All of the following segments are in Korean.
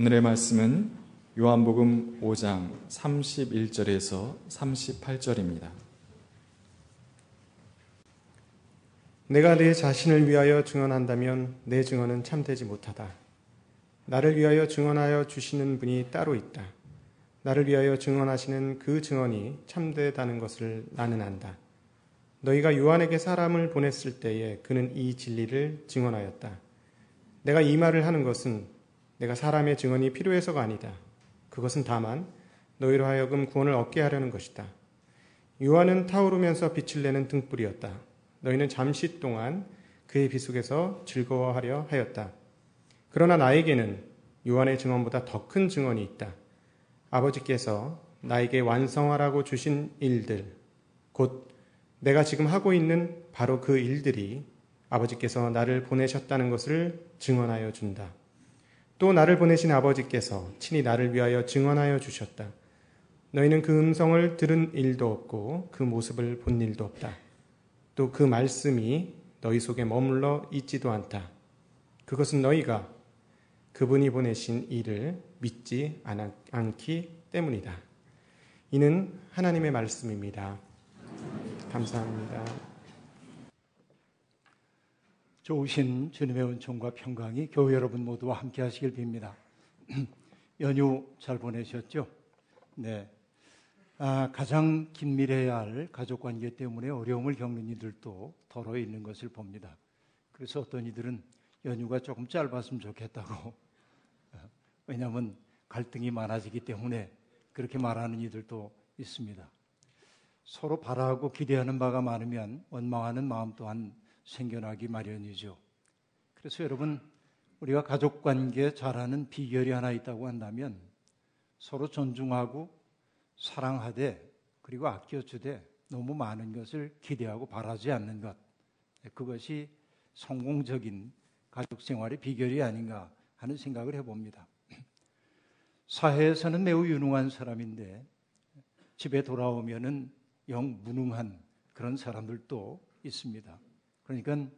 오늘의 말씀은 요한복음 5장 31절에서 38절입니다. 내가 내 자신을 위하여 증언한다면 내 증언은 참되지 못하다. 나를 위하여 증언하여 주시는 분이 따로 있다. 나를 위하여 증언하시는 그 증언이 참되다는 것을 나는 안다. 너희가 요한에게 사람을 보냈을 때에 그는 이 진리를 증언하였다. 내가 이 말을 하는 것은 내가 사람의 증언이 필요해서가 아니다. 그것은 다만 너희로 하여금 구원을 얻게 하려는 것이다. 요한은 타오르면서 빛을 내는 등불이었다. 너희는 잠시 동안 그의 빛 속에서 즐거워하려 하였다. 그러나 나에게는 요한의 증언보다 더 큰 증언이 있다. 아버지께서 나에게 완성하라고 주신 일들, 곧 내가 지금 하고 있는 바로 그 일들이 아버지께서 나를 보내셨다는 것을 증언하여 준다. 또 나를 보내신 아버지께서 친히 나를 위하여 증언하여 주셨다. 너희는 그 음성을 들은 일도 없고 그 모습을 본 일도 없다. 또 그 말씀이 너희 속에 머물러 있지도 않다. 그것은 너희가 그분이 보내신 이를 믿지 않기 때문이다. 이는 하나님의 말씀입니다. 감사합니다. 좋으신 주님의 은총과 평강이 교회 여러분 모두와 함께 하시길 빕니다. 연휴 잘 보내셨죠? 네. 아, 가장 긴밀해야 할 가족 관계 때문에 어려움을 겪는 이들도 더러 있는 것을 봅니다. 그래서 어떤 이들은 연휴가 조금 짧았으면 좋겠다고. 왜냐하면 갈등이 많아지기 때문에 그렇게 말하는 이들도 있습니다. 서로 바라고 기대하는 바가 많으면 원망하는 마음 또한 생겨나기 마련이죠. 그래서 여러분, 우리가 가족 관계 잘하는 비결이 하나 있다고 한다면 서로 존중하고 사랑하되 그리고 아껴주되 너무 많은 것을 기대하고 바라지 않는 것. 그것이 성공적인 가족 생활의 비결이 아닌가 하는 생각을 해봅니다. 사회에서는 매우 유능한 사람인데 집에 돌아오면은 영 무능한 그런 사람들도 있습니다. 그러니까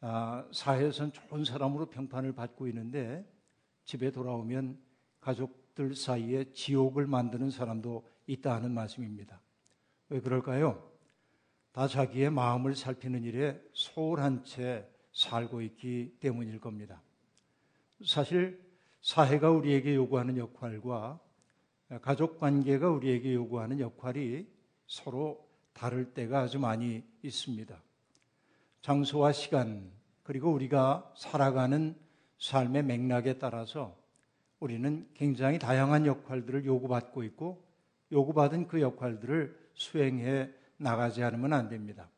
아, 사회에서는 좋은 사람으로 평판을 받고 있는데 집에 돌아오면 가족들 사이에 지옥을 만드는 사람도 있다 하는 말씀입니다. 왜 그럴까요? 다 자기의 마음을 살피는 일에 소홀한 채 살고 있기 때문일 겁니다. 사실 사회가 우리에게 요구하는 역할과 가족 관계가 우리에게 요구하는 역할이 서로 다를 때가 아주 많이 있습니다. 장소와 시간, 그리고 우리가 살아가는 삶의 맥락에 따라서 우리는 굉장히 다양한 역할들을 요구받고 있고 요구받은 그 역할들을 수행해 나가지 않으면 안 됩니다.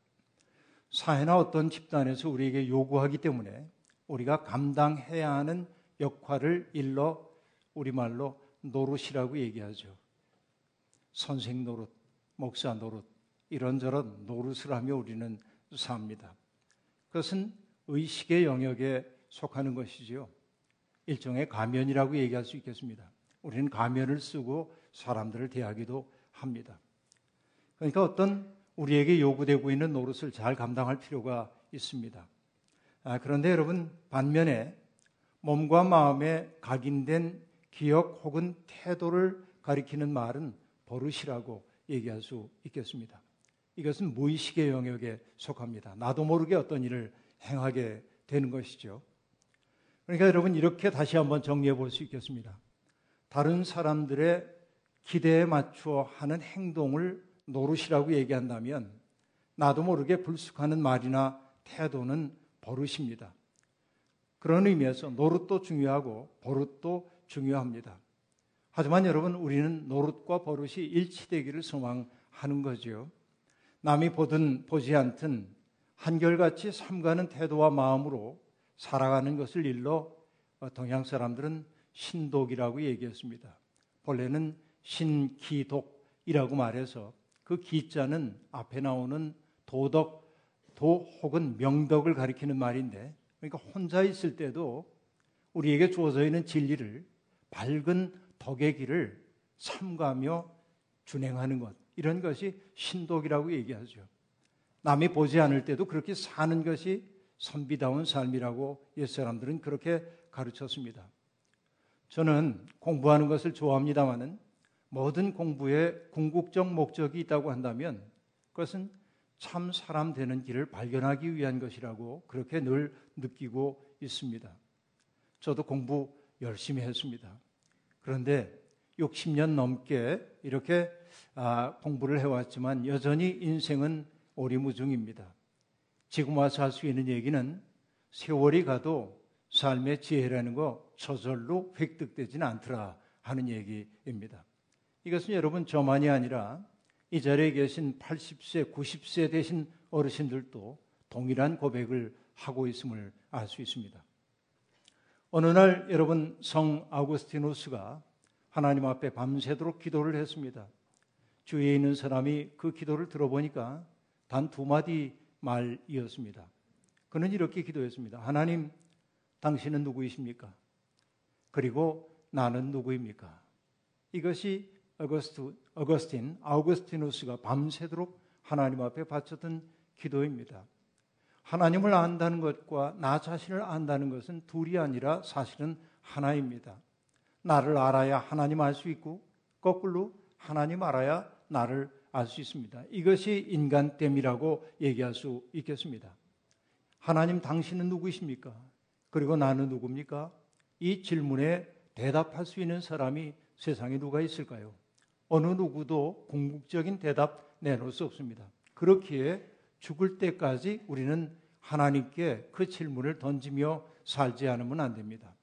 사회나 어떤 집단에서 우리에게 요구하기 때문에 우리가 감당해야 하는 역할을 일러 우리말로 노릇이라고 얘기하죠. 선생 노릇, 목사 노릇, 이런저런 노릇을 하며 우리는 삽니다. 그것은 의식의 영역에 속하는 것이지요. 일종의 가면이라고 얘기할 수 있겠습니다. 우리는 가면을 쓰고 사람들을 대하기도 합니다. 그러니까 어떤 우리에게 요구되고 있는 노릇을 잘 감당할 필요가 있습니다. 아, 그런데 여러분, 반면에 몸과 마음에 각인된 기억 혹은 태도를 가리키는 말은 버릇이라고 얘기할 수 있겠습니다. 이것은 무의식의 영역에 속합니다. 나도 모르게 어떤 일을 행하게 되는 것이죠. 그러니까 여러분 이렇게 다시 한번 정리해 볼 수 있겠습니다. 다른 사람들의 기대에 맞추어 하는 행동을 노릇이라고 얘기한다면 나도 모르게 불쑥하는 말이나 태도는 버릇입니다. 그런 의미에서 노릇도 중요하고 버릇도 중요합니다. 하지만 여러분 우리는 노릇과 버릇이 일치되기를 소망하는 거죠. 남이 보든 보지 않든 한결같이 삼가는 태도와 마음으로 살아가는 것을 일러 어, 동양 사람들은 신독이라고 얘기했습니다. 본래는 신기독이라고 말해서 그 기자는 앞에 나오는 도덕, 도 혹은 명덕을 가리키는 말인데 그러니까 혼자 있을 때도 우리에게 주어져 있는 진리를 밝은 덕의 길을 삼가며 준행하는 것. 이런 것이 신독이라고 얘기하죠. 남이 보지 않을 때도 그렇게 사는 것이 선비다운 삶이라고 옛 사람들은 그렇게 가르쳤습니다. 저는 공부하는 것을 좋아합니다만은 모든 공부에 궁극적 목적이 있다고 한다면 그것은 참 사람 되는 길을 발견하기 위한 것이라고 그렇게 늘 느끼고 있습니다. 저도 공부 열심히 했습니다. 그런데 60년 넘게 이렇게 아, 공부를 해왔지만 여전히 인생은 오리무중입니다. 지금 와서 할 수 있는 얘기는 세월이 가도 삶의 지혜라는 거 저절로 획득되지는 않더라 하는 얘기입니다. 이것은 여러분 저만이 아니라 이 자리에 계신 80세, 90세 되신 어르신들도 동일한 고백을 하고 있음을 알 수 있습니다. 어느 날 여러분 성 아우구스티누스가 하나님 앞에 밤새도록 기도를 했습니다. 주위에 있는 사람이 그 기도를 들어보니까 단 두 마디 말이었습니다. 그는 이렇게 기도했습니다. 하나님, 당신은 누구이십니까? 그리고 나는 누구입니까? 이것이 어거스트, 어거스틴, 아우구스티누스가 밤새도록 하나님 앞에 바쳤던 기도입니다. 하나님을 안다는 것과 나 자신을 안다는 것은 둘이 아니라 사실은 하나입니다. 나를 알아야 하나님 알 수 있고 거꾸로 하나님 알아야 나를 알 수 있습니다. 이것이 인간됨이라고 얘기할 수 있겠습니다. 하나님 당신은 누구이십니까? 그리고 나는 누굽니까? 이 질문에 대답할 수 있는 사람이 세상에 누가 있을까요? 어느 누구도 궁극적인 대답 내놓을 수 없습니다. 그렇기에 죽을 때까지 우리는 하나님께 그 질문을 던지며 살지 않으면 안 됩니다.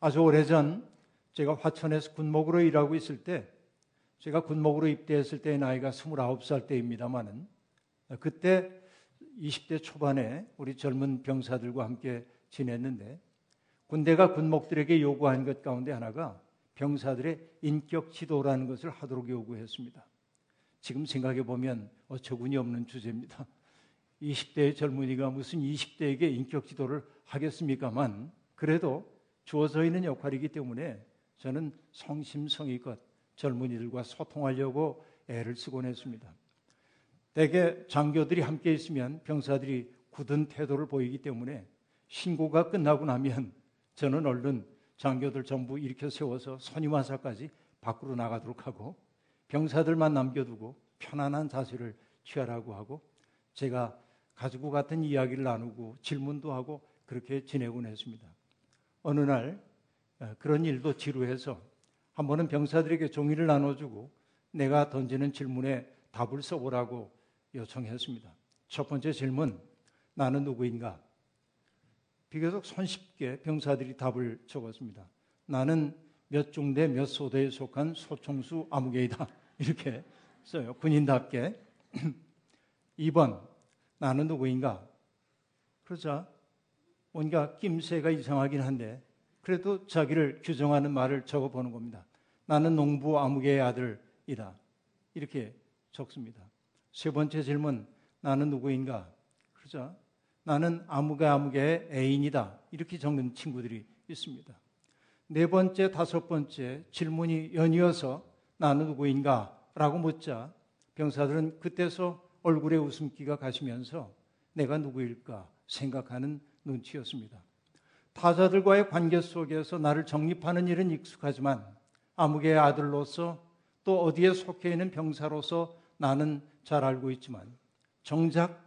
아주 오래전 제가 화천에서 군목으로 일하고 있을 때 제가 군목으로 입대했을 때 나이가 29살 때입니다만은 그때 20대 초반에 우리 젊은 병사들과 함께 지냈는데 군대가 군목들에게 요구한 것 가운데 하나가 병사들의 인격 지도라는 것을 하도록 요구했습니다. 지금 생각해 보면 어처구니 없는 주제입니다. 20대의 젊은이가 무슨 20대에게 인격 지도를 하겠습니까만 그래도 주어져 있는 역할이기 때문에 저는 성심성의껏 젊은이들과 소통하려고 애를 쓰곤 했습니다. 대개 장교들이 함께 있으면 병사들이 굳은 태도를 보이기 때문에 신고가 끝나고 나면 저는 얼른 장교들 전부 일으켜 세워서 선임화사까지 밖으로 나가도록 하고 병사들만 남겨두고 편안한 자세를 취하라고 하고 제가 가지고 같은 이야기를 나누고 질문도 하고 그렇게 지내곤 했습니다. 어느 날 어, 그런 일도 지루해서 한 번은 병사들에게 종이를 나눠주고 내가 던지는 질문에 답을 써보라고 요청했습니다. 첫 번째 질문, 나는 누구인가? 비교적 손쉽게 병사들이 답을 적었습니다. 나는 몇 중대 몇 소대에 속한 소총수 아무개이다. 이렇게 써요. 군인답게. 2번, 나는 누구인가? 그러자 뭔가 낌새가 이상하긴 한데 그래도 자기를 규정하는 말을 적어보는 겁니다. 나는 농부 아무개의 아들이다. 이렇게 적습니다. 세 번째 질문, 나는 누구인가? 그러자 나는 아무개 아무개의 애인이다. 이렇게 적는 친구들이 있습니다. 네 번째, 다섯 번째 질문이 연이어서 나는 누구인가? 라고 묻자 병사들은 그때서 얼굴에 웃음기가 가시면서 내가 누구일까 생각하는 눈치였습니다. 타자들과의 관계 속에서 나를 정립하는 일은 익숙하지만 아무개의 아들로서 또 어디에 속해 있는 병사로서 나는 잘 알고 있지만 정작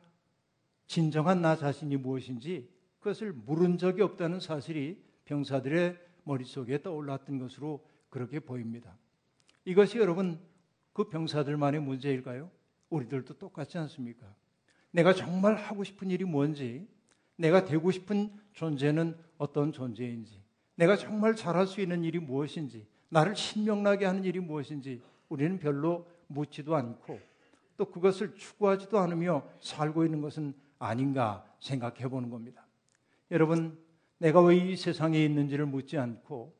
진정한 나 자신이 무엇인지 그것을 물은 적이 없다는 사실이 병사들의 머릿속에 떠올랐던 것으로 그렇게 보입니다. 이것이 여러분 그 병사들만의 문제일까요? 우리들도 똑같지 않습니까? 내가 정말 하고 싶은 일이 뭔지, 내가 되고 싶은 존재는 어떤 존재인지, 내가 정말 잘할 수 있는 일이 무엇인지, 나를 신명나게 하는 일이 무엇인지 우리는 별로 묻지도 않고 또 그것을 추구하지도 않으며 살고 있는 것은 아닌가 생각해 보는 겁니다. 여러분, 내가 왜 이 세상에 있는지를 묻지 않고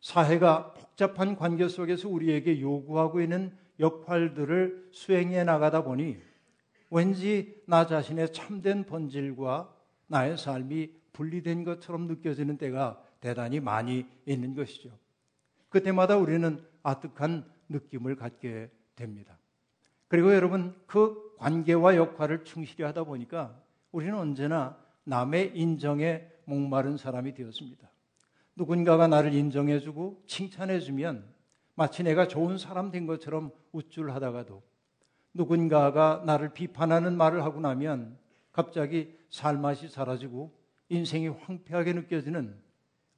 사회가 복잡한 관계 속에서 우리에게 요구하고 있는 역할들을 수행해 나가다 보니 왠지 나 자신의 참된 본질과 나의 삶이 분리된 것처럼 느껴지는 때가 대단히 많이 있는 것이죠. 그때마다 우리는 아득한 느낌을 갖게 됩니다. 그리고 여러분 그 관계와 역할을 충실히 하다 보니까 우리는 언제나 남의 인정에 목마른 사람이 되었습니다. 누군가가 나를 인정해주고 칭찬해주면 마치 내가 좋은 사람 된 것처럼 우쭐하다가도 누군가가 나를 비판하는 말을 하고 나면 갑자기 살맛이 사라지고 인생이 황폐하게 느껴지는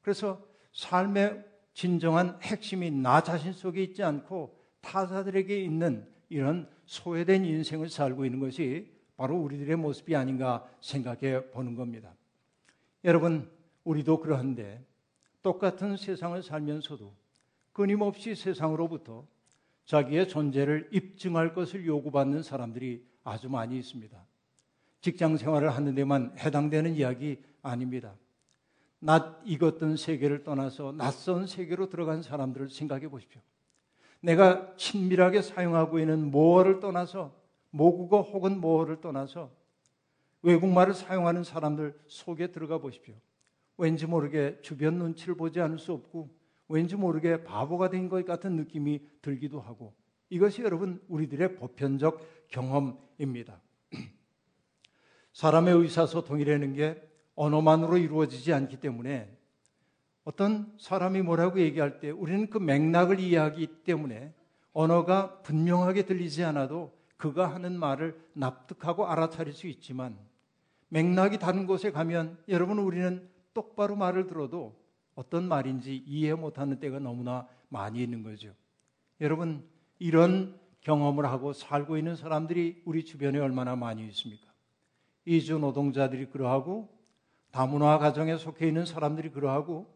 그래서 삶의 진정한 핵심이 나 자신 속에 있지 않고 타사들에게 있는 이런 소외된 인생을 살고 있는 것이 바로 우리들의 모습이 아닌가 생각해 보는 겁니다. 여러분, 우리도 그러한데 똑같은 세상을 살면서도 끊임없이 세상으로부터 자기의 존재를 입증할 것을 요구받는 사람들이 아주 많이 있습니다. 직장 생활을 하는 데만 해당되는 이야기 아닙니다. 낯 익었던 세계를 떠나서 낯선 세계로 들어간 사람들을 생각해 보십시오. 내가 친밀하게 사용하고 있는 모어를 떠나서 모국어 혹은 모어를 떠나서 외국말을 사용하는 사람들 속에 들어가 보십시오. 왠지 모르게 주변 눈치를 보지 않을 수 없고 왠지 모르게 바보가 된 것 같은 느낌이 들기도 하고 이것이 여러분 우리들의 보편적 경험입니다. 사람의 의사소통이라는 게 언어만으로 이루어지지 않기 때문에 어떤 사람이 뭐라고 얘기할 때 우리는 그 맥락을 이해하기 때문에 언어가 분명하게 들리지 않아도 그가 하는 말을 납득하고 알아차릴 수 있지만 맥락이 다른 곳에 가면 여러분 우리는 똑바로 말을 들어도 어떤 말인지 이해 못하는 때가 너무나 많이 있는 거죠. 여러분 이런 경험을 하고 살고 있는 사람들이 우리 주변에 얼마나 많이 있습니까? 이주 노동자들이 그러하고 다문화 가정에 속해 있는 사람들이 그러하고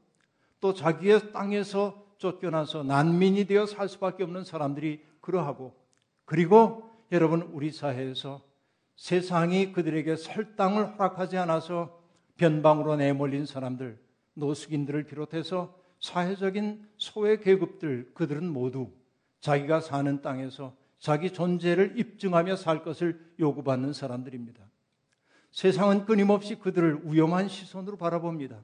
또 자기의 땅에서 쫓겨나서 난민이 되어 살 수밖에 없는 사람들이 그러하고 그리고 여러분 우리 사회에서 세상이 그들에게 설 땅을 허락하지 않아서 변방으로 내몰린 사람들 노숙인들을 비롯해서 사회적인 소외 계급들 그들은 모두 자기가 사는 땅에서 자기 존재를 입증하며 살 것을 요구받는 사람들입니다. 세상은 끊임없이 그들을 위험한 시선으로 바라봅니다.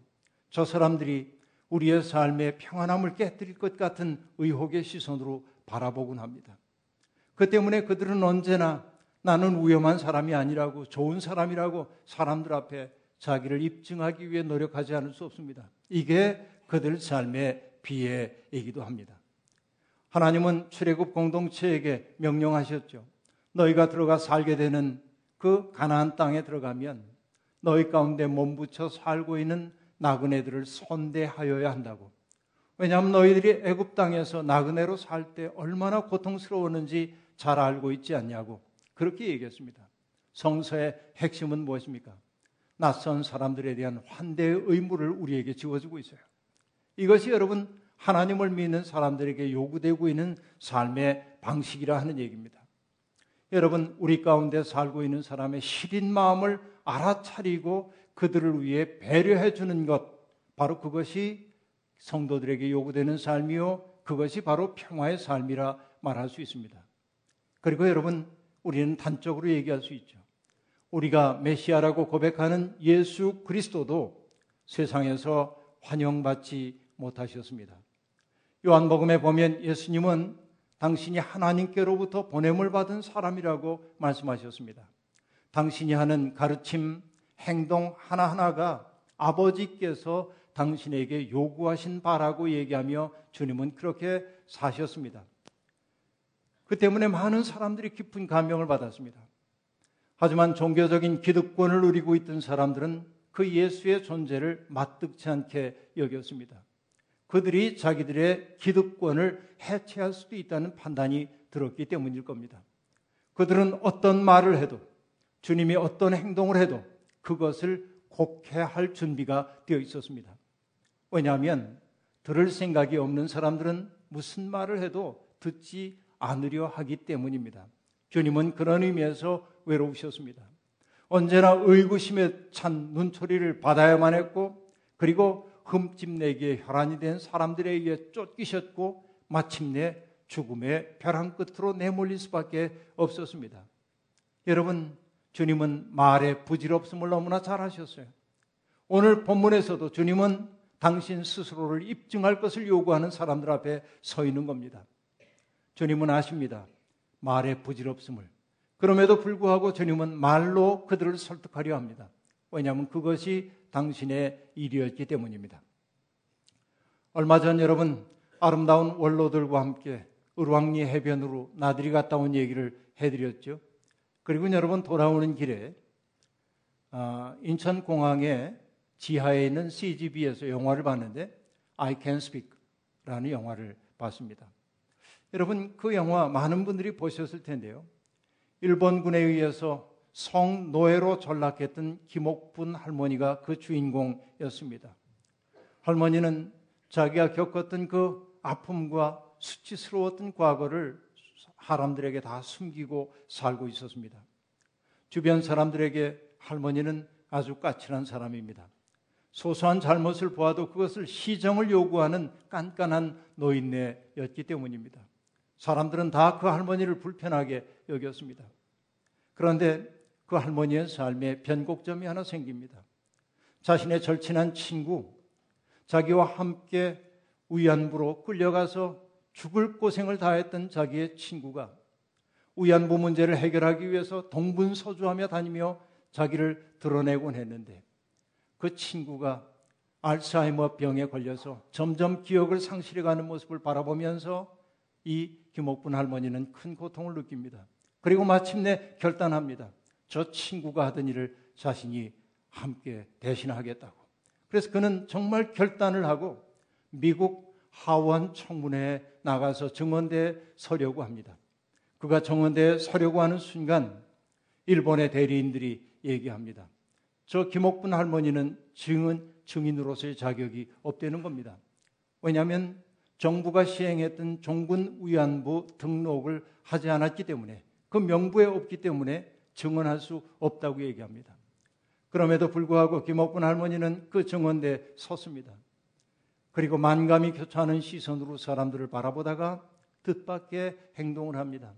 저 사람들이 우리의 삶의 평안함을 깨뜨릴 것 같은 의혹의 시선으로 바라보곤 합니다. 그 때문에 그들은 언제나 나는 위험한 사람이 아니라고 좋은 사람이라고 사람들 앞에 자기를 입증하기 위해 노력하지 않을 수 없습니다. 이게 그들 삶의 비애이기도 합니다. 하나님은 출애굽 공동체에게 명령하셨죠. 너희가 들어가 살게 되는 그 가나안 땅에 들어가면 너희 가운데 몸붙여 살고 있는 나그네들을 선대하여야 한다고. 왜냐하면 너희들이 애굽 땅에서 나그네로 살 때 얼마나 고통스러웠는지 잘 알고 있지 않냐고 그렇게 얘기했습니다. 성서의 핵심은 무엇입니까? 낯선 사람들에 대한 환대의 의무를 우리에게 지워주고 있어요. 이것이 여러분 하나님을 믿는 사람들에게 요구되고 있는 삶의 방식이라 하는 얘기입니다. 여러분 우리 가운데 살고 있는 사람의 시린 마음을 알아차리고 그들을 위해 배려해 주는 것 바로 그것이 성도들에게 요구되는 삶이요 그것이 바로 평화의 삶이라 말할 수 있습니다. 그리고 여러분 우리는 단적으로 얘기할 수 있죠. 우리가 메시아라고 고백하는 예수 그리스도도 세상에서 환영받지 못하셨습니다. 요한복음에 보면 예수님은 당신이 하나님께로부터 보냄을 받은 사람이라고 말씀하셨습니다. 당신이 하는 가르침, 행동 하나하나가 아버지께서 당신에게 요구하신 바라고 얘기하며 주님은 그렇게 사셨습니다. 그 때문에 많은 사람들이 깊은 감명을 받았습니다. 하지만 종교적인 기득권을 누리고 있던 사람들은 그 예수의 존재를 마뜩치 않게 여겼습니다. 그들이 자기들의 기득권을 해체할 수도 있다는 판단이 들었기 때문일 겁니다. 그들은 어떤 말을 해도 주님이 어떤 행동을 해도 그것을 곡해할 준비가 되어 있었습니다. 왜냐하면 들을 생각이 없는 사람들은 무슨 말을 해도 듣지 않으려 하기 때문입니다. 주님은 그런 의미에서 외로우셨습니다. 언제나 의구심에 찬 눈초리를 받아야만 했고 그리고 흠집내기에 혈안이 된 사람들에 의해 쫓기셨고 마침내 죽음의 벼랑 끝으로 내몰릴 수밖에 없었습니다. 여러분, 주님은 말의 부질없음을 너무나 잘 하셨어요. 오늘 본문에서도 주님은 당신 스스로를 입증할 것을 요구하는 사람들 앞에 서 있는 겁니다. 주님은 아십니다. 말의 부질없음을. 그럼에도 불구하고 주님은 말로 그들을 설득하려 합니다. 왜냐하면 그것이 당신의 일이었기 때문입니다. 얼마 전 여러분 아름다운 원로들과 함께 을왕리 해변으로 나들이 갔다 온 얘기를 해드렸죠. 그리고 여러분 돌아오는 길에 아, 인천공항에 지하에 있는 CGV에서 영화를 봤는데 I Can Speak라는 영화를 봤습니다. 여러분 그 영화 많은 분들이 보셨을 텐데요. 일본군에 의해서 성노예로 전락했던 김옥분 할머니가 그 주인공이었습니다. 할머니는 자기가 겪었던 그 아픔과 수치스러웠던 과거를 사람들에게 다 숨기고 살고 있었습니다. 주변 사람들에게 할머니는 아주 까칠한 사람입니다. 소소한 잘못을 보아도 그것을 시정을 요구하는 깐깐한 노인네였기 때문입니다. 사람들은 다 그 할머니를 불편하게 여겼습니다. 그런데 그 할머니의 삶에 변곡점이 하나 생깁니다. 자신의 절친한 친구, 자기와 함께 위안부로 끌려가서 죽을 고생을 다했던 자기의 친구가 위안부 문제를 해결하기 위해서 동분서주하며 다니며 자기를 드러내곤 했는데 그 친구가 알츠하이머 병에 걸려서 점점 기억을 상실해가는 모습을 바라보면서 이 김옥분 할머니는 큰 고통을 느낍니다. 그리고 마침내 결단합니다. 저 친구가 하던 일을 자신이 함께 대신하겠다고. 그래서 그는 정말 결단을 하고 미국 하원 청문회에 나가서 정원대에 서려고 합니다. 그가 정원대에 서려고 하는 순간 일본의 대리인들이 얘기합니다. 저 김옥분 할머니는 증인, 증인으로서의 자격이 없다는 겁니다. 왜냐하면 정부가 시행했던 종군 위안부 등록을 하지 않았기 때문에 그 명부에 없기 때문에 증언할 수 없다고 얘기합니다. 그럼에도 불구하고 김옥분 할머니는 그 정원대에 섰습니다. 그리고 만감이 교차하는 시선으로 사람들을 바라보다가 뜻밖의 행동을 합니다.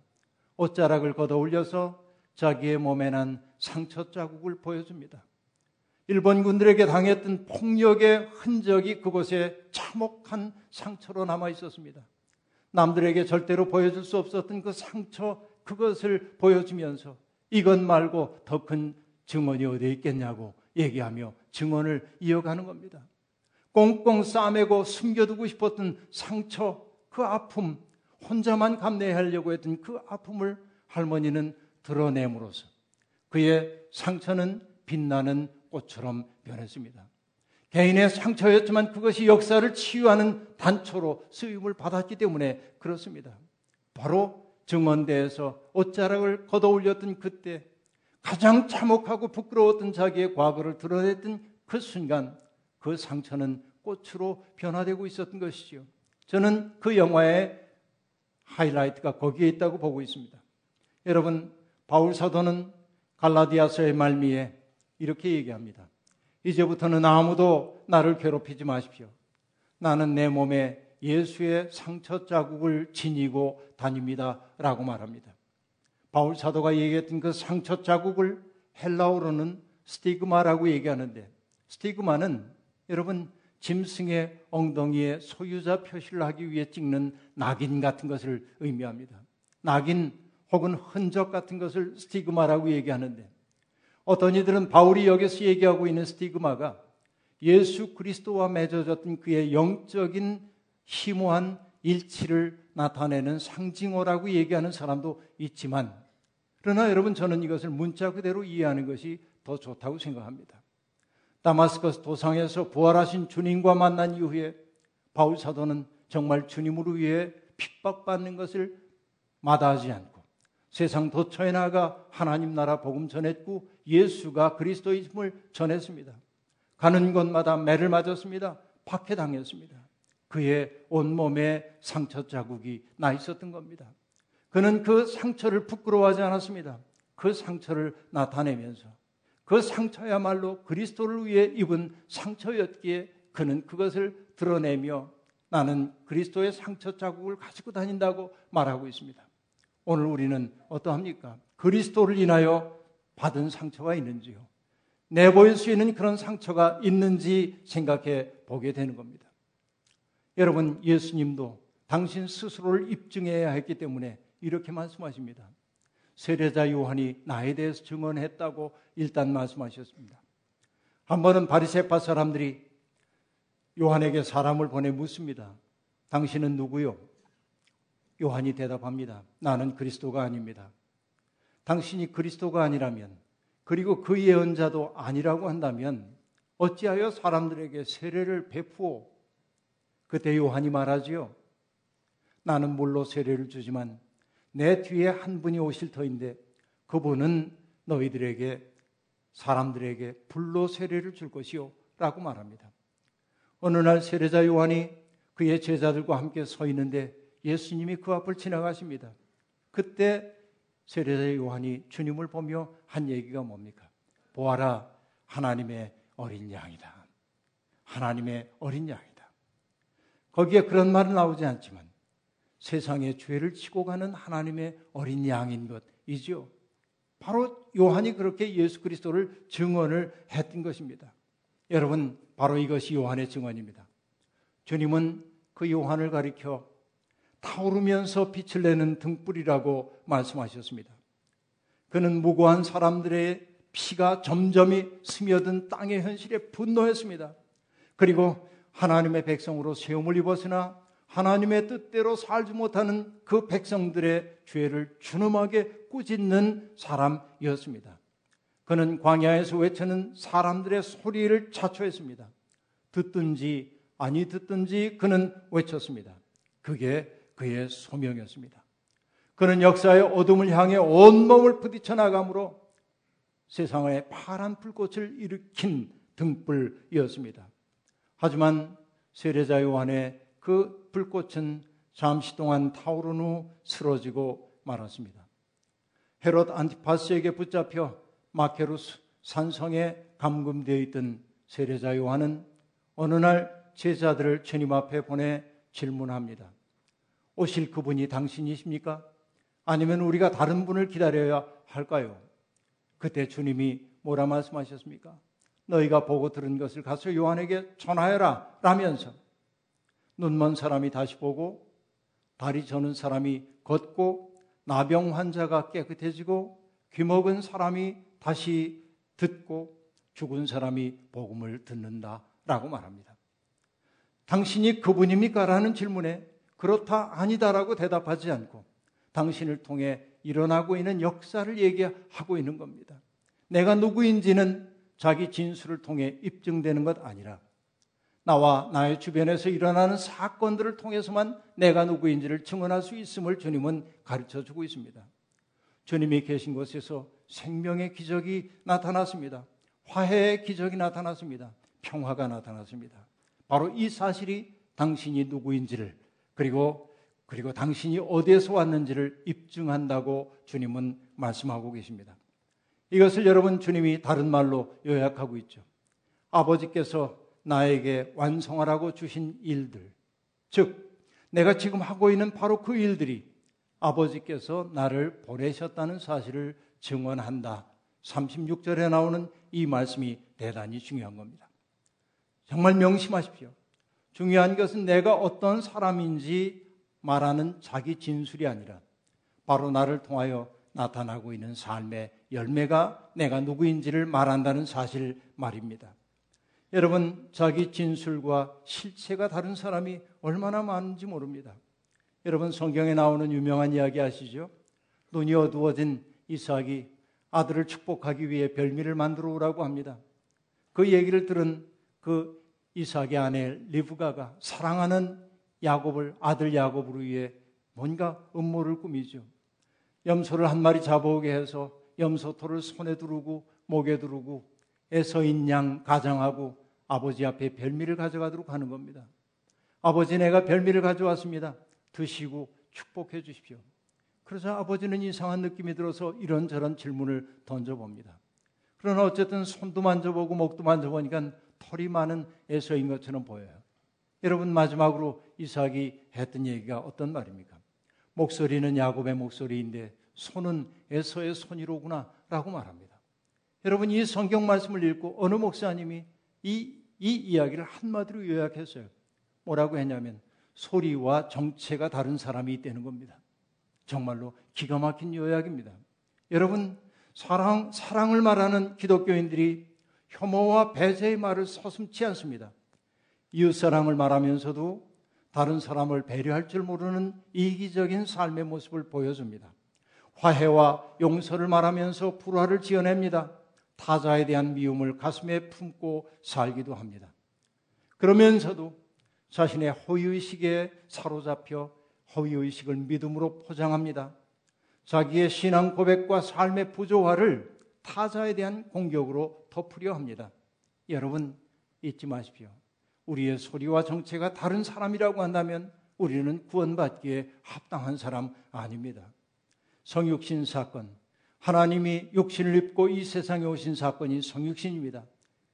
옷자락을 걷어 올려서 자기의 몸에 난 상처 자국을 보여줍니다. 일본군들에게 당했던 폭력의 흔적이 그곳에 참혹한 상처로 남아 있었습니다. 남들에게 절대로 보여줄 수 없었던 그 상처, 그것을 보여주면서 이것 말고 더 큰 증언이 어디에 있겠냐고 얘기하며 증언을 이어가는 겁니다. 꽁꽁 싸매고 숨겨두고 싶었던 상처, 그 아픔, 혼자만 감내하려고 했던 그 아픔을 할머니는 드러냄으로써 그의 상처는 빛나는 꽃처럼 변했습니다. 개인의 상처였지만 그것이 역사를 치유하는 단초로 쓰임을 받았기 때문에 그렇습니다. 바로 증언대에서 옷자락을 걷어 올렸던 그때 가장 참혹하고 부끄러웠던 자기의 과거를 드러냈던 그 순간 그 상처는 꽃으로 변화되고 있었던 것이지요. 저는 그 영화의 하이라이트가 거기에 있다고 보고 있습니다. 여러분, 바울 사도는 갈라디아서의 말미에 이렇게 얘기합니다. 이제부터는 아무도 나를 괴롭히지 마십시오. 나는 내 몸에 예수의 상처 자국을 지니고 다닙니다. 라고 말합니다. 바울 사도가 얘기했던 그 상처 자국을 헬라어로는 스티그마라고 얘기하는데 스티그마는 여러분 짐승의 엉덩이에 소유자 표시를 하기 위해 찍는 낙인 같은 것을 의미합니다. 낙인 혹은 흔적 같은 것을 스티그마라고 얘기하는데 어떤 이들은 바울이 여기서 얘기하고 있는 스티그마가 예수 그리스도와 맺어졌던 그의 영적인 희모한 일치를 나타내는 상징어라고 얘기하는 사람도 있지만 그러나 여러분 저는 이것을 문자 그대로 이해하는 것이 더 좋다고 생각합니다. 다마스커스 도상에서 부활하신 주님과 만난 이후에 바울 사도는 정말 주님으로 위해 핍박받는 것을 마다하지 않고 세상 도처에 나가 하나님 나라 복음 전했고 예수가 그리스도이심을 전했습니다. 가는 곳마다 매를 맞았습니다. 박해당했습니다. 그의 온몸에 상처 자국이 나 있었던 겁니다. 그는 그 상처를 부끄러워하지 않았습니다. 그 상처를 나타내면서 그 상처야말로 그리스도를 위해 입은 상처였기에 그는 그것을 드러내며 나는 그리스도의 상처 자국을 가지고 다닌다고 말하고 있습니다. 오늘 우리는 어떠합니까? 그리스도를 인하여 받은 상처가 있는지요? 내보일 수 있는 그런 상처가 있는지 생각해 보게 되는 겁니다. 여러분, 예수님도 당신 스스로를 입증해야 했기 때문에 이렇게 말씀하십니다. 세례자 요한이 나에 대해서 증언했다고 일단 말씀하셨습니다. 한 번은 바리새파 사람들이 요한에게 사람을 보내 묻습니다. 당신은 누구요? 요한이 대답합니다. 나는 그리스도가 아닙니다. 당신이 그리스도가 아니라면 그리고 그 예언자도 아니라고 한다면 어찌하여 사람들에게 세례를 베푸어? 그때 요한이 말하지요. 나는 물로 세례를 주지만 내 뒤에 한 분이 오실 터인데 그분은 너희들에게 사람들에게 불로 세례를 줄 것이요 라고 말합니다. 어느 날 세례자 요한이 그의 제자들과 함께 서 있는데 예수님이 그 앞을 지나가십니다. 그때 세례자 요한이 주님을 보며 한 얘기가 뭡니까? 보아라 하나님의 어린 양이다. 하나님의 어린 양이다. 거기에 그런 말은 나오지 않지만 세상의 죄를 치고 가는 하나님의 어린 양인 것이죠. 바로 요한이 그렇게 예수 그리스도를 증언을 했던 것입니다. 여러분, 바로 이것이 요한의 증언입니다. 주님은 그 요한을 가리켜 타오르면서 빛을 내는 등불이라고 말씀하셨습니다. 그는 무고한 사람들의 피가 점점이 스며든 땅의 현실에 분노했습니다. 그리고 하나님의 백성으로 세움을 입었으나 하나님의 뜻대로 살지 못하는 그 백성들의 죄를 준엄하게 꾸짖는 사람이었습니다. 그는 광야에서 외치는 사람들의 소리를 자초했습니다. 듣든지 아니 듣든지 그는 외쳤습니다. 그게 그의 소명이었습니다. 그는 역사의 어둠을 향해 온몸을 부딪혀 나감으로 세상에 파란 불꽃을 일으킨 등불이었습니다. 하지만 세례자 요한의 그 불꽃은 잠시 동안 타오른 후 쓰러지고 말았습니다. 헤롯 안티파스에게 붙잡혀 마케루스 산성에 감금되어 있던 세례자 요한은 어느 날 제자들을 주님 앞에 보내 질문합니다. 오실 그분이 당신이십니까? 아니면 우리가 다른 분을 기다려야 할까요? 그때 주님이 뭐라 말씀하셨습니까? 너희가 보고 들은 것을 가서 요한에게 전하여라 라면서 눈먼 사람이 다시 보고 다리 저는 사람이 걷고 나병 환자가 깨끗해지고 귀먹은 사람이 다시 듣고 죽은 사람이 복음을 듣는다 라고 말합니다. 당신이 그분입니까? 라는 질문에 그렇다 아니다라고 대답하지 않고 당신을 통해 일어나고 있는 역사를 얘기하고 있는 겁니다. 내가 누구인지는 자기 진술을 통해 입증되는 것 아니라 나와 나의 주변에서 일어나는 사건들을 통해서만 내가 누구인지를 증언할 수 있음을 주님은 가르쳐 주고 있습니다. 주님이 계신 곳에서 생명의 기적이 나타났습니다. 화해의 기적이 나타났습니다. 평화가 나타났습니다. 바로 이 사실이 당신이 누구인지를 그리고 그리고 당신이 어디에서 왔는지를 입증한다고 주님은 말씀하고 계십니다. 이것을 여러분 주님이 다른 말로 요약하고 있죠. 아버지께서 나에게 완성하라고 주신 일들, 즉, 내가 지금 하고 있는 바로 그 일들이 아버지께서 나를 보내셨다는 사실을 증언한다. 36절에 나오는 이 말씀이 대단히 중요한 겁니다. 정말 명심하십시오. 중요한 것은 내가 어떤 사람인지 말하는 자기 진술이 아니라 바로 나를 통하여 나타나고 있는 삶의 열매가 내가 누구인지를 말한다는 사실 말입니다. 여러분, 자기 진술과 실체가 다른 사람이 얼마나 많은지 모릅니다. 여러분, 성경에 나오는 유명한 이야기 아시죠? 눈이 어두워진 이삭이 아들을 축복하기 위해 별미를 만들어 오라고 합니다. 그 얘기를 들은 그 이삭의 아내 리브가가 사랑하는 야곱을 아들 야곱을 위해 뭔가 음모를 꾸미죠. 염소를 한 마리 잡아오게 해서 염소토를 손에 두르고 목에 두르고 애서인 양 가장하고 아버지 앞에 별미를 가져가도록 하는 겁니다. 아버지 내가 별미를 가져왔습니다. 드시고 축복해 주십시오. 그래서 아버지는 이상한 느낌이 들어서 이런저런 질문을 던져봅니다. 그러나 어쨌든 손도 만져보고 목도 만져보니까 털이 많은 에서인 것처럼 보여요. 여러분 마지막으로 이삭이 했던 얘기가 어떤 말입니까? 목소리는 야곱의 목소리인데 손은 에서의 손이로구나 라고 말합니다. 여러분 이 성경 말씀을 읽고 어느 목사님이 이, 이 이야기를 한마디로 요약했어요. 뭐라고 했냐면 소리와 정체가 다른 사람이 있다는 겁니다. 정말로 기가 막힌 요약입니다. 여러분 사랑 사랑을 말하는 기독교인들이 혐오와 배제의 말을 서슴지 않습니다. 이웃사랑을 말하면서도 다른 사람을 배려할 줄 모르는 이기적인 삶의 모습을 보여줍니다. 화해와 용서를 말하면서 불화를 지어냅니다. 타자에 대한 미움을 가슴에 품고 살기도 합니다. 그러면서도 자신의 허위의식에 사로잡혀 허위의식을 믿음으로 포장합니다. 자기의 신앙 고백과 삶의 부조화를 타자에 대한 공격으로 덮으려 합니다. 여러분, 잊지 마십시오. 우리의 소리와 정체가 다른 사람이라고 한다면 우리는 구원받기에 합당한 사람 아닙니다. 성육신 사건, 하나님이 육신을 입고 이 세상에 오신 사건이 성육신입니다.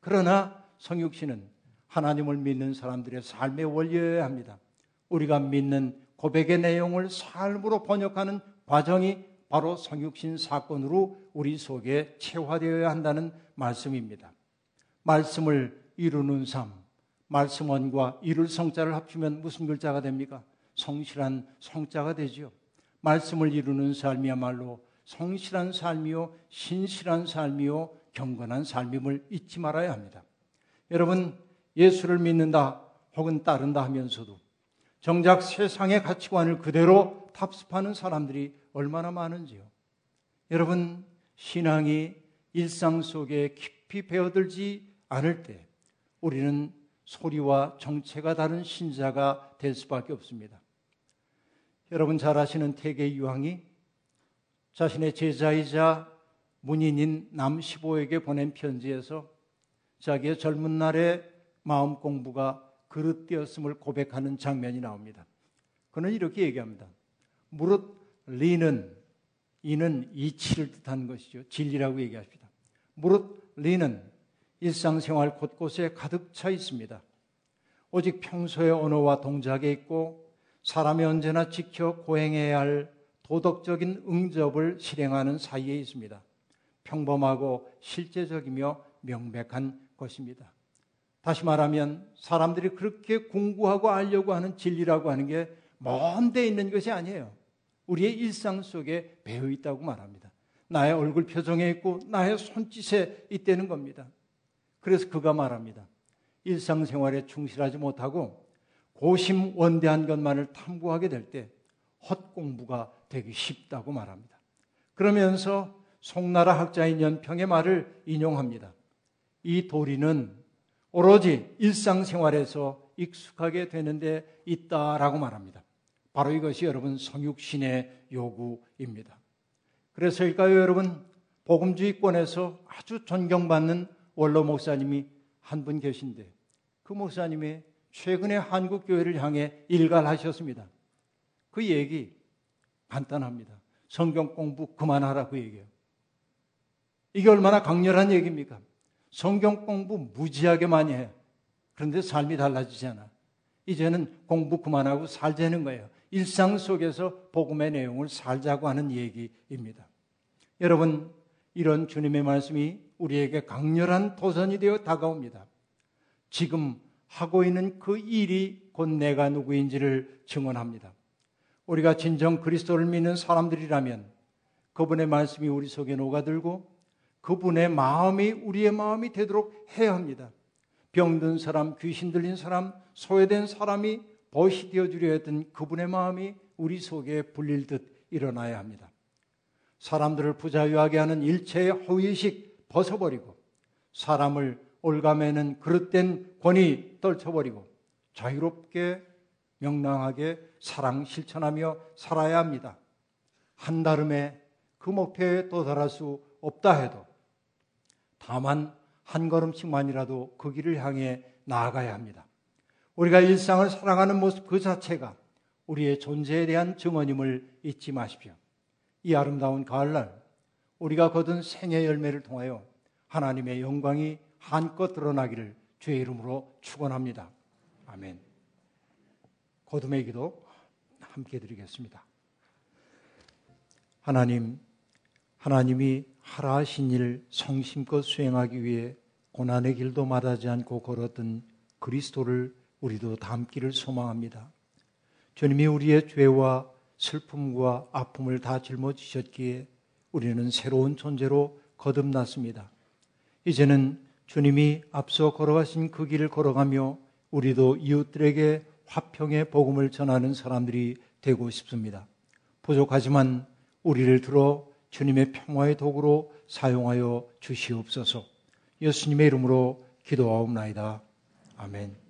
그러나 성육신은 하나님을 믿는 사람들의 삶의 원리여야 합니다. 우리가 믿는 고백의 내용을 삶으로 번역하는 과정이 바로 성육신 사건으로 우리 속에 체화되어야 한다는 말씀입니다. 말씀을 이루는 삶, 말씀원과 이룰 성자를 합치면 무슨 글자가 됩니까? 성실한 성자가 되지요. 말씀을 이루는 삶이야말로 성실한 삶이요, 신실한 삶이요, 경건한 삶임을 잊지 말아야 합니다. 여러분, 예수를 믿는다 혹은 따른다 하면서도 정작 세상의 가치관을 그대로 답습하는 사람들이 얼마나 많은지요. 여러분, 신앙이 일상 속에 깊이 배어들지 않을 때 우리는 소리와 정체가 다른 신자가 될 수밖에 없습니다. 여러분 잘 아시는 태계 유황이 자신의 제자이자 문인인 남시보에게 보낸 편지에서 자기의 젊은 날의 마음 공부가 그릇되었음을 고백하는 장면이 나옵니다. 그는 이렇게 얘기합니다. 무릇 리는 이는 이치를 뜻하는 것이죠. 진리라고 얘기합니다. 무릇 리는 일상생활 곳곳에 가득 차 있습니다. 오직 평소의 언어와 동작에 있고 사람이 언제나 지켜 고행해야 할 도덕적인 응접을 실행하는 사이에 있습니다. 평범하고 실제적이며 명백한 것입니다. 다시 말하면 사람들이 그렇게 공부하고 알려고 하는 진리라고 하는 게 먼데 있는 것이 아니에요. 우리의 일상 속에 배어 있다고 말합니다. 나의 얼굴 표정에 있고 나의 손짓에 있다는 겁니다. 그래서 그가 말합니다. 일상생활에 충실하지 못하고 고심 원대한 것만을 탐구하게 될 때 헛공부가 되기 쉽다고 말합니다. 그러면서 송나라 학자인 연평의 말을 인용합니다. 이 도리는 오로지 일상생활에서 익숙하게 되는데 있다라고 말합니다. 바로 이것이 여러분 성육신의 요구입니다. 그래서일까요, 여러분? 복음주의권에서 아주 존경받는 원로 목사님이 한 분 계신데 그 목사님이 최근에 한국 교회를 향해 일갈하셨습니다. 그 얘기 간단합니다. 성경 공부 그만하라고 그 얘기해요. 이게 얼마나 강렬한 얘기입니까? 성경 공부 무지하게 많이 해. 그런데 삶이 달라지잖아. 이제는 공부 그만하고 살자는 거예요. 일상 속에서 복음의 내용을 살자고 하는 얘기입니다. 여러분, 이런 주님의 말씀이 우리에게 강렬한 도전이 되어 다가옵니다. 지금 하고 있는 그 일이 곧 내가 누구인지를 증언합니다. 우리가 진정 그리스도를 믿는 사람들이라면 그분의 말씀이 우리 속에 녹아들고 그분의 마음이 우리의 마음이 되도록 해야 합니다. 병든 사람, 귀신 들린 사람, 소외된 사람이 벗이 되어 주려 했던 그분의 마음이 우리 속에 불릴 듯 일어나야 합니다. 사람들을 부자유하게 하는 일체의 허위식 벗어버리고 사람을 올가매는 그릇된 권위 떨쳐버리고 자유롭게 명랑하게 사랑 실천하며 살아야 합니다. 한달음에 그 목표에 도달할 수 없다 해도 다만 한 걸음씩만이라도 그 길을 향해 나아가야 합니다. 우리가 일상을 살아가는 모습 그 자체가 우리의 존재에 대한 증언임을 잊지 마십시오. 이 아름다운 가을날 우리가 거둔 생의 열매를 통하여 하나님의 영광이 한껏 드러나기를 주의 이름으로 축원합니다. 아멘. 거듭의 기도 함께 드리겠습니다. 하나님, 하나님이 하라 하신 일 성심껏 수행하기 위해 고난의 길도 마다하지 않고 걸었던 그리스도를 우리도 닮기를 소망합니다. 주님이 우리의 죄와 슬픔과 아픔을 다 짊어지셨기에 우리는 새로운 존재로 거듭났습니다. 이제는 주님이 앞서 걸어가신 그 길을 걸어가며 우리도 이웃들에게 화평의 복음을 전하는 사람들이 되고 싶습니다. 부족하지만 우리를 들어 주님의 평화의 도구로 사용하여 주시옵소서. 예수님의 이름으로 기도하옵나이다. 아멘.